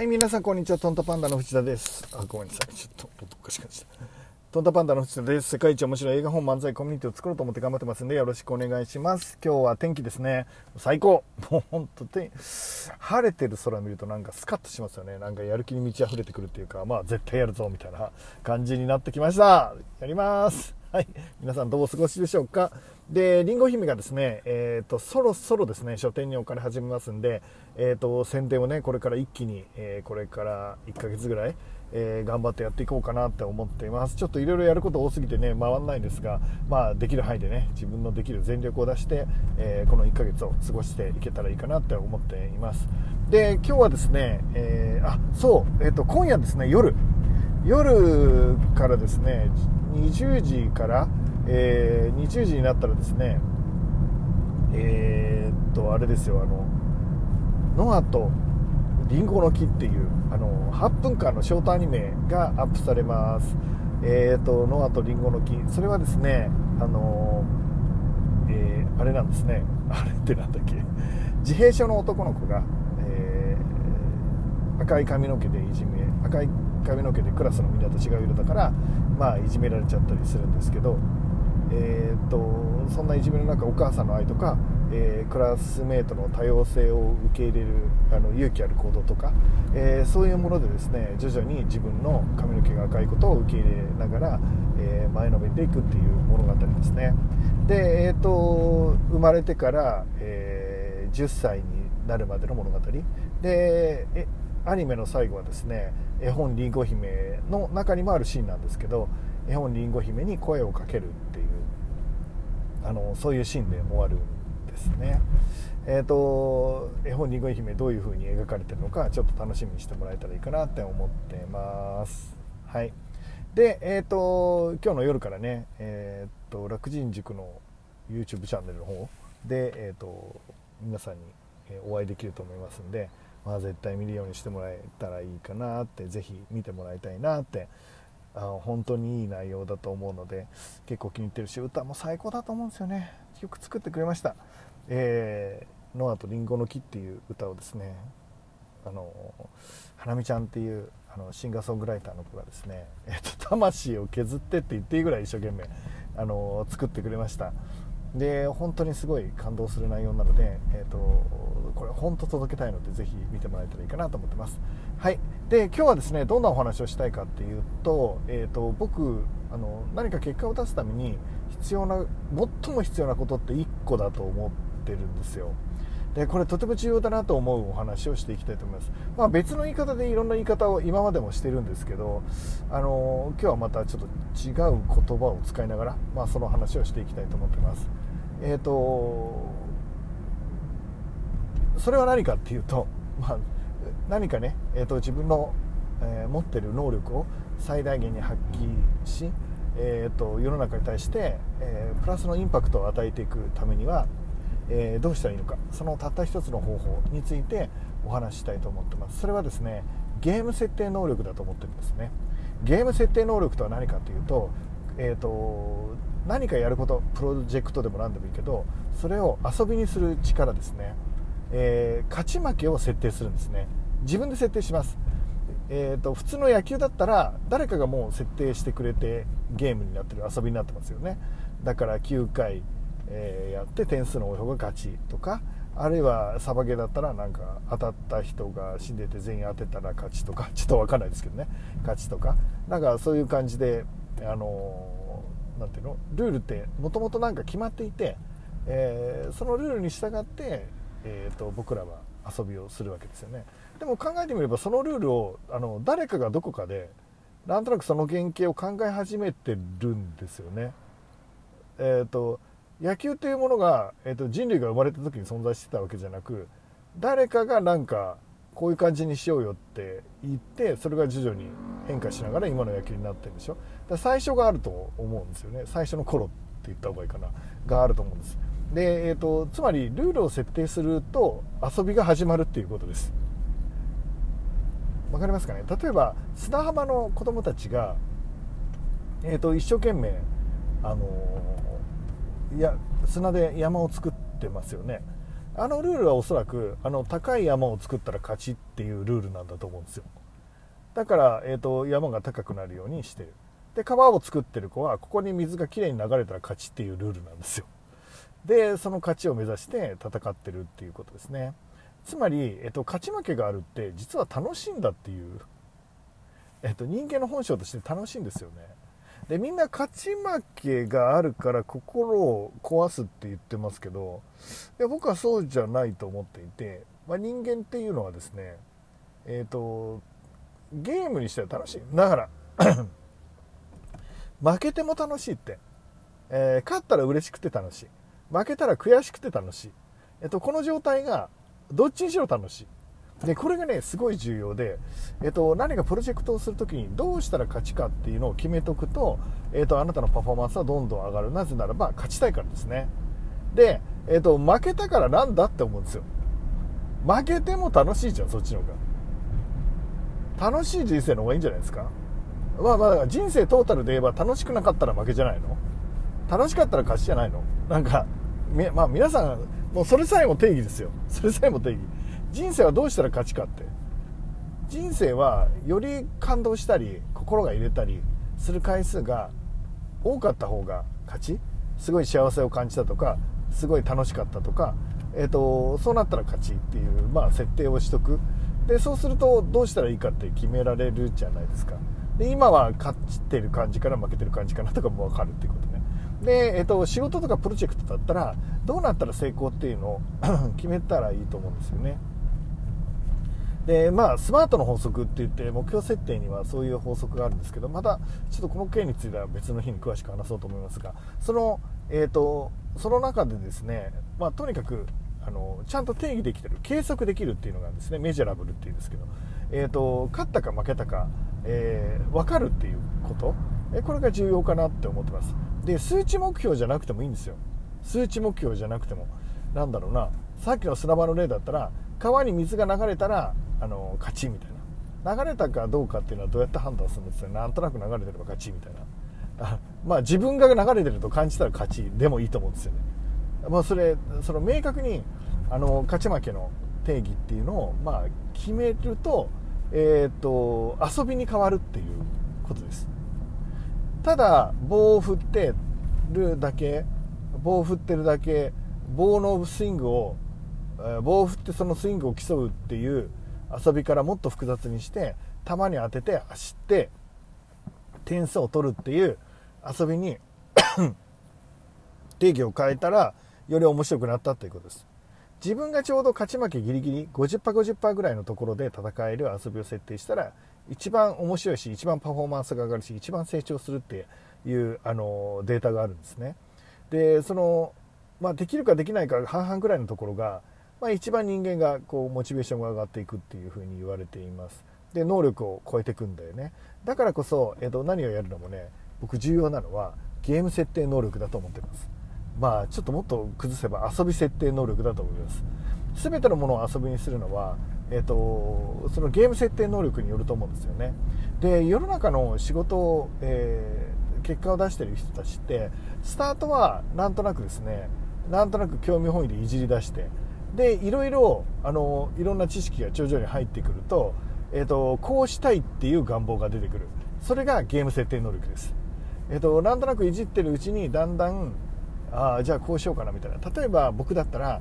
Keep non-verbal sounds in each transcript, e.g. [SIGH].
はい、皆さん、こんにちは。トントパンダの藤田です。あ、ごめんなさい。ちょっと、おかしくなった。トントパンダの藤田です。世界一面白い映画本漫才コミュニティを作ろうと思って頑張ってますんで、よろしくお願いします。今日は天気ですね。最高もうほんと、て晴れてる空見るとなんかスカッとしますよね。なんかやる気に満ち溢れてくるっていうか、まあ絶対やるぞ、みたいな感じになってきました。やります。はい。皆さんどうお過ごしでしょうか？で、りんご姫がですね、えっ、と、そろそろですね、書店に置かれ始めますんで、えっ、と、宣伝をね、これから一気に、えーこれから1ヶ月ぐらい、えー頑張ってやっていこうかなって思っています。ちょっといろいろやること多すぎてね、回らないんですが、まあ、できる範囲でね、自分のできる全力を出して、えーこの1ヶ月を過ごしていけたらいいかなって思っています。で、今日はですね、えーあ、そう、えっ、と、今夜ですね、夜、夜からですね20時から、えー20時になったらですねえーっとあれですよあのノアとリンゴの木っていうあの8分間のショートアニメがアップされます。えーっとノアとリンゴの木。それはですねあのえーあれなんですね。[LAUGHS] あれってなんだっけ。自閉症の男の子が、えー赤い髪の毛でいじめ赤い髪の毛でクラスのみんなと違う色だから、まあ、いじめられちゃったりするんですけど、えーっとそんないじめの中お母さんの愛とか、えークラスメートの多様性を受け入れるあの勇気ある行動とか、えーそういうものでですね徐々に自分の髪の毛が赤いことを受け入れながら、え前のめりでいくっていう物語ですね。で、えーっと生まれてから、え10歳になるまでの物語。でえアニメの最後はですね絵本りんご姫の中にもあるシーンなんですけど絵本りんご姫に声をかけるっていうあのそういうシーンで終わるんですね。えー、と絵本りんご姫どういう風に描かれてるのかちょっと楽しみにしてもらえたらいいかなって思ってます。はい。でえっ、と今日の夜からねえっ、と楽人塾の YouTube チャンネルの方でえっ、と皆さんにお会いできると思いますんで、まあ、絶対見るようにしてもらえたらいいかなってぜひ見てもらいたいなってあの本当にいい内容だと思うので結構気に入ってるし歌も最高だと思うんですよね。よく作ってくれました「えーノアとリンゴの木」っていう歌をですねあの花見ちゃんっていうあのシンガーソングライターの子がですね、えっと魂を削ってって言っていいぐらい一生懸命あの作ってくれました。で本当にすごい感動する内容なので、えー、とこれ本当届けたいのでぜひ見てもらえたらいいかなと思ってます。はい。で今日はですねどんなお話をしたいかっていうと,、えー、と僕あの何か結果を出すために必要な最も必要なことって1個だと思ってるんですよ。でこれとても重要だなと思うお話をしていきたいと思います、まあ、別の言い方でいろんな言い方を今までもしてるんですけどあの今日はまたちょっと違う言葉を使いながら、まあ、その話をしていきたいと思ってます。えっ、とそれは何かっていうと、[LAUGHS] まあ、何かね、えー、と自分の、えー持ってる能力を最大限に発揮し、えー、と世の中に対して、えープラスのインパクトを与えていくためには、えーどうしたらいいのかそのたった一つの方法についてお話ししたいと思ってます。それはですねゲーム設定能力だと思ってるんですね。ゲーム設定能力とは何かというと,、えー、と何かやることプロジェクトでも何でもいいけどそれを遊びにする力ですね、えー勝ち負けを設定するんですね。自分で設定します。えー、と普通の野球だったら誰かがもう設定してくれてゲームになってる遊びになってますよね。だから9回、えーやって点数の多い方が勝ちとかあるいはサバゲーだったらなんか当たった人が死んでて全員当てたら勝ちとかちょっと分かんないですけどね。勝ちとか。なんかそういう感じであのーなんていうの？ルールってもともとなんか決まっていて、えーそのルールに従って、えー、と僕らは遊びをするわけですよね。でも考えてみればそのルールをあの誰かがどこかでなんとなくその原型を考え始めてるんですよね。えー、と野球というものが、えー、と人類が生まれた時に存在してたわけじゃなく誰かがなんかこういう感じにしようよって言ってそれが徐々に変化しながら今の野球になってるんでしょ？だ最初があると思うんですよね。最初の頃って言った方がいいかな。があると思うんです。で、えー、とつまりルールを設定すると遊びが始まるっていうことです。わかりますかね？例えば砂浜の子供たちが、えー、と一生懸命、あのーいや砂で山を作ってますよね。あのルールはおそらくあの高い山を作ったら勝ちっていうルールなんだと思うんですよ。だから、えーと、山が高くなるようにしてる。で川を作ってる子はここに水がきれいに流れたら勝ちっていうルールなんですよ。でその勝ちを目指して戦ってるっていうことですね。つまり、えっと、勝ち負けがあるって実は楽しいんだっていう、えっと、人間の本性として楽しいんですよね。でみんな勝ち負けがあるから心を壊すって言ってますけどいや僕はそうじゃないと思っていて、まあ、人間っていうのはですねえっ、とゲームにしては楽しい。だから [COUGHS] 負けても楽しいって、えー、勝ったら嬉しくて楽しい。負けたら悔しくて楽しい、えっと、この状態がどっちにしろ楽しい。でこれがねすごい重要で、えっと、何かプロジェクトをするときにどうしたら勝ちかっていうのを決めとくと、えっと、あなたのパフォーマンスはどんどん上がる。なぜならば勝ちたいからですね。で、えっと、負けたからなんだって思うんですよ。負けても楽しいじゃんそっちの方が。楽しい人生の方がいいんじゃないですか。まあまあ人生トータルで言えば楽しくなかったら負けじゃないの。楽しかったら勝ちじゃないの。なんかまあ皆さんもうそれさえも定義ですよ。それさえも定義。人生はどうしたら勝ちかって。人生はより感動したり心が入れたりする回数が多かった方が勝ち。すごい幸せを感じたとかすごい楽しかったとか、えーと、そうなったら勝ちっていう、まあ、設定をしとく。でそうするとどうしたらいいかって決められるじゃないですか。で今は勝ってる感じから負けてる感じかなとかも分かるっていうことね。で、えっと、仕事とかプロジェクトだったらどうなったら成功っていうのを [COUGHS] 決めたらいいと思うんですよね。でまあスマートの法則って言って目標設定にはそういう法則があるんですけどまたちょっとこの件については別の日に詳しく話そうと思いますがその,、えーと、その中でですね、まあ、とにかくあのちゃんと定義できてる計測できるっていうのがですねメジャラブルっていうんですけど、えーと、勝ったか負けたか、えー、分かるっていうことこれが重要かなって思ってます。で数値目標じゃなくてもいいんですよ。数値目標じゃなくてもなんだろうな。さっきの砂場の例だったら川に水が流れたらあの勝ちみたいな。流れたかどうかっていうのはどうやって判断するんですよなんとなく流れてれば勝ちみたいな。まあ自分が流れてると感じたら勝ちでもいいと思うんですよね。まあそれその明確にあの勝ち負けの定義っていうのをまあ決めるとえっ、ー、と遊びに変わるっていうことです。ただ棒を振ってるだけ棒を振ってるだけ棒のスイングを棒を振ってそのスイングを競うっていう遊びからもっと複雑にして球に当てて走って点数を取るっていう遊びに [COUGHS] 定義を変えたらより面白くなったということです。自分がちょうど勝ち負けギリギリ 50%50% ぐらいのところで戦える遊びを設定したら一番面白いし一番パフォーマンスが上がるし一番成長するっていうあのデータがあるんですね。でその、まあ、できるかできないか半々ぐらいのところが、まあ、一番人間がこうモチベーションが上がっていくっていうふうに言われています。で能力を超えていくんだよね。だからこそ、えっと、何をやるのもね僕重要なのはゲーム設定能力だと思ってます。まあちょっともっと崩せば遊び設定能力だと思います。全てのものを遊びにするのはえーと、そのゲーム設定能力によると思うんですよね。で世の中の仕事を、えー、結果を出してる人たちってスタートはなんとなくですねなんとなく興味本位でいじり出してでいろいろあのいろんな知識が徐々に入ってくると,、えーと、こうしたいっていう願望が出てくる。それがゲーム設定能力です、えーとなんとなくいじってるうちにだんだんあじゃあこうしようかなみたいな。例えば僕だったら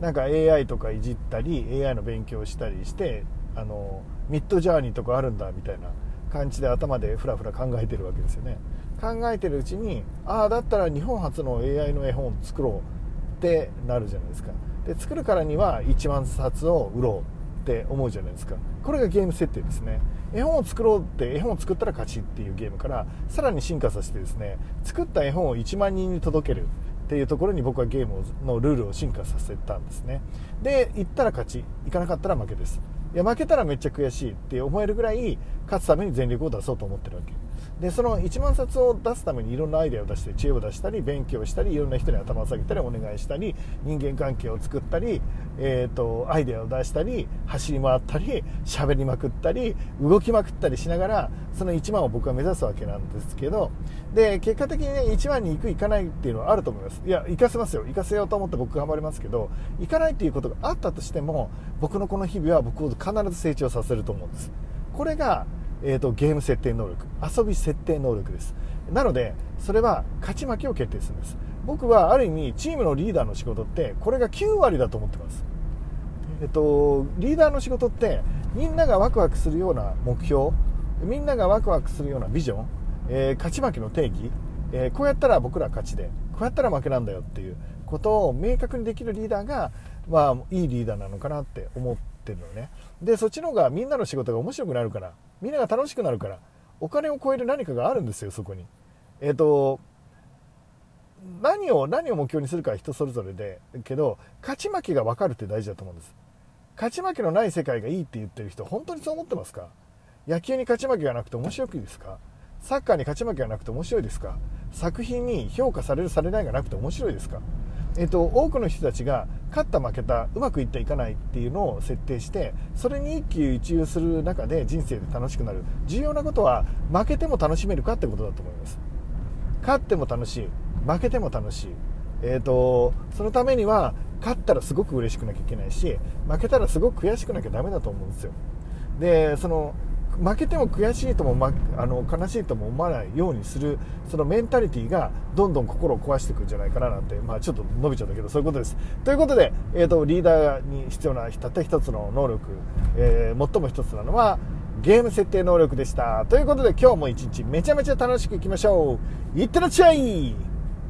なんか AI とかいじったり AI の勉強したりしてあのミッドジャーニーとかあるんだみたいな感じで頭でふらふら考えてるわけですよね。考えてるうちにああだったら日本初の AI の絵本作ろうってなるじゃないですか。で作るからには1万冊を売ろうって思うじゃないですか。これがゲーム設定ですね。絵本を作ろうって絵本を作ったら勝ちっていうゲームからさらに進化させてですね作った絵本を1万人に届けるっていうところに僕はゲームのルールを進化させたんですね。で行ったら勝ち。行かなかったら負けです。いや負けたらめっちゃ悔しいって思えるぐらい勝つために全力を出そうと思ってるわけ。でその1万冊を出すためにいろんなアイデアを出して知恵を出したり勉強したりいろんな人に頭を下げたりお願いしたり人間関係を作ったり、えーと、アイデアを出したり走り回ったり喋りまくったり動きまくったりしながらその1万を僕は目指すわけなんですけどで結果的に、ね、1万に行く行かないっていうのはあると思います。いや行かせますよ。行かせようと思って僕頑張りますけど行かないっていうことがあったとしても僕のこの日々は僕を必ず成長させると思うんです。これがえーと、ゲーム設定能力。遊び設定能力です。なのでそれは勝ち負けを決定するんです。僕はある意味チームのリーダーの仕事ってこれが9割だと思ってます。えっとリーダーの仕事ってみんながワクワクするような目標みんながワクワクするようなビジョン、えー、勝ち負けの定義、えー、こうやったら僕ら勝ちでこうやったら負けなんだよっていうことを明確にできるリーダーが、まあ、いいリーダーなのかなって思っててるのね。でそっちの方がみんなの仕事が面白くなるから。みんなが楽しくなるから。お金を超える何かがあるんですよそこに。えっ、ー、と何を何を目標にするかは人それぞれでけど勝ち負けが分かるって大事だと思うんです。勝ち負けのない世界がいいって言ってる人本当にそう思ってますか？野球に勝ち負けがなくて面白くいいですか？サッカーに勝ち負けがなくて面白いですか？作品に評価されるされないがなくて面白いですか？えっと、多くの人たちが勝った負けたうまくいっていかないっていうのを設定してそれに一喜一憂する中で人生で楽しくなる。重要なことは負けても楽しめるかってことだと思います。勝っても楽しい。負けても楽しい。えーと、そのためには勝ったらすごく嬉しくなきゃいけないし負けたらすごく悔しくなきゃダメだと思うんですよ。でその負けても悔しいとも、ま、あの悲しいとも思わないようにするそのメンタリティーがどんどん心を壊していくんじゃないかななんて、まあ、ちょっと伸びちゃったけどそういうことです。ということで、えーと、リーダーに必要なたった一つの能力、えー、最も一つなのはゲーム設定能力でした。ということで今日も一日めちゃめちゃ楽しくいきましょう。いってらっしゃい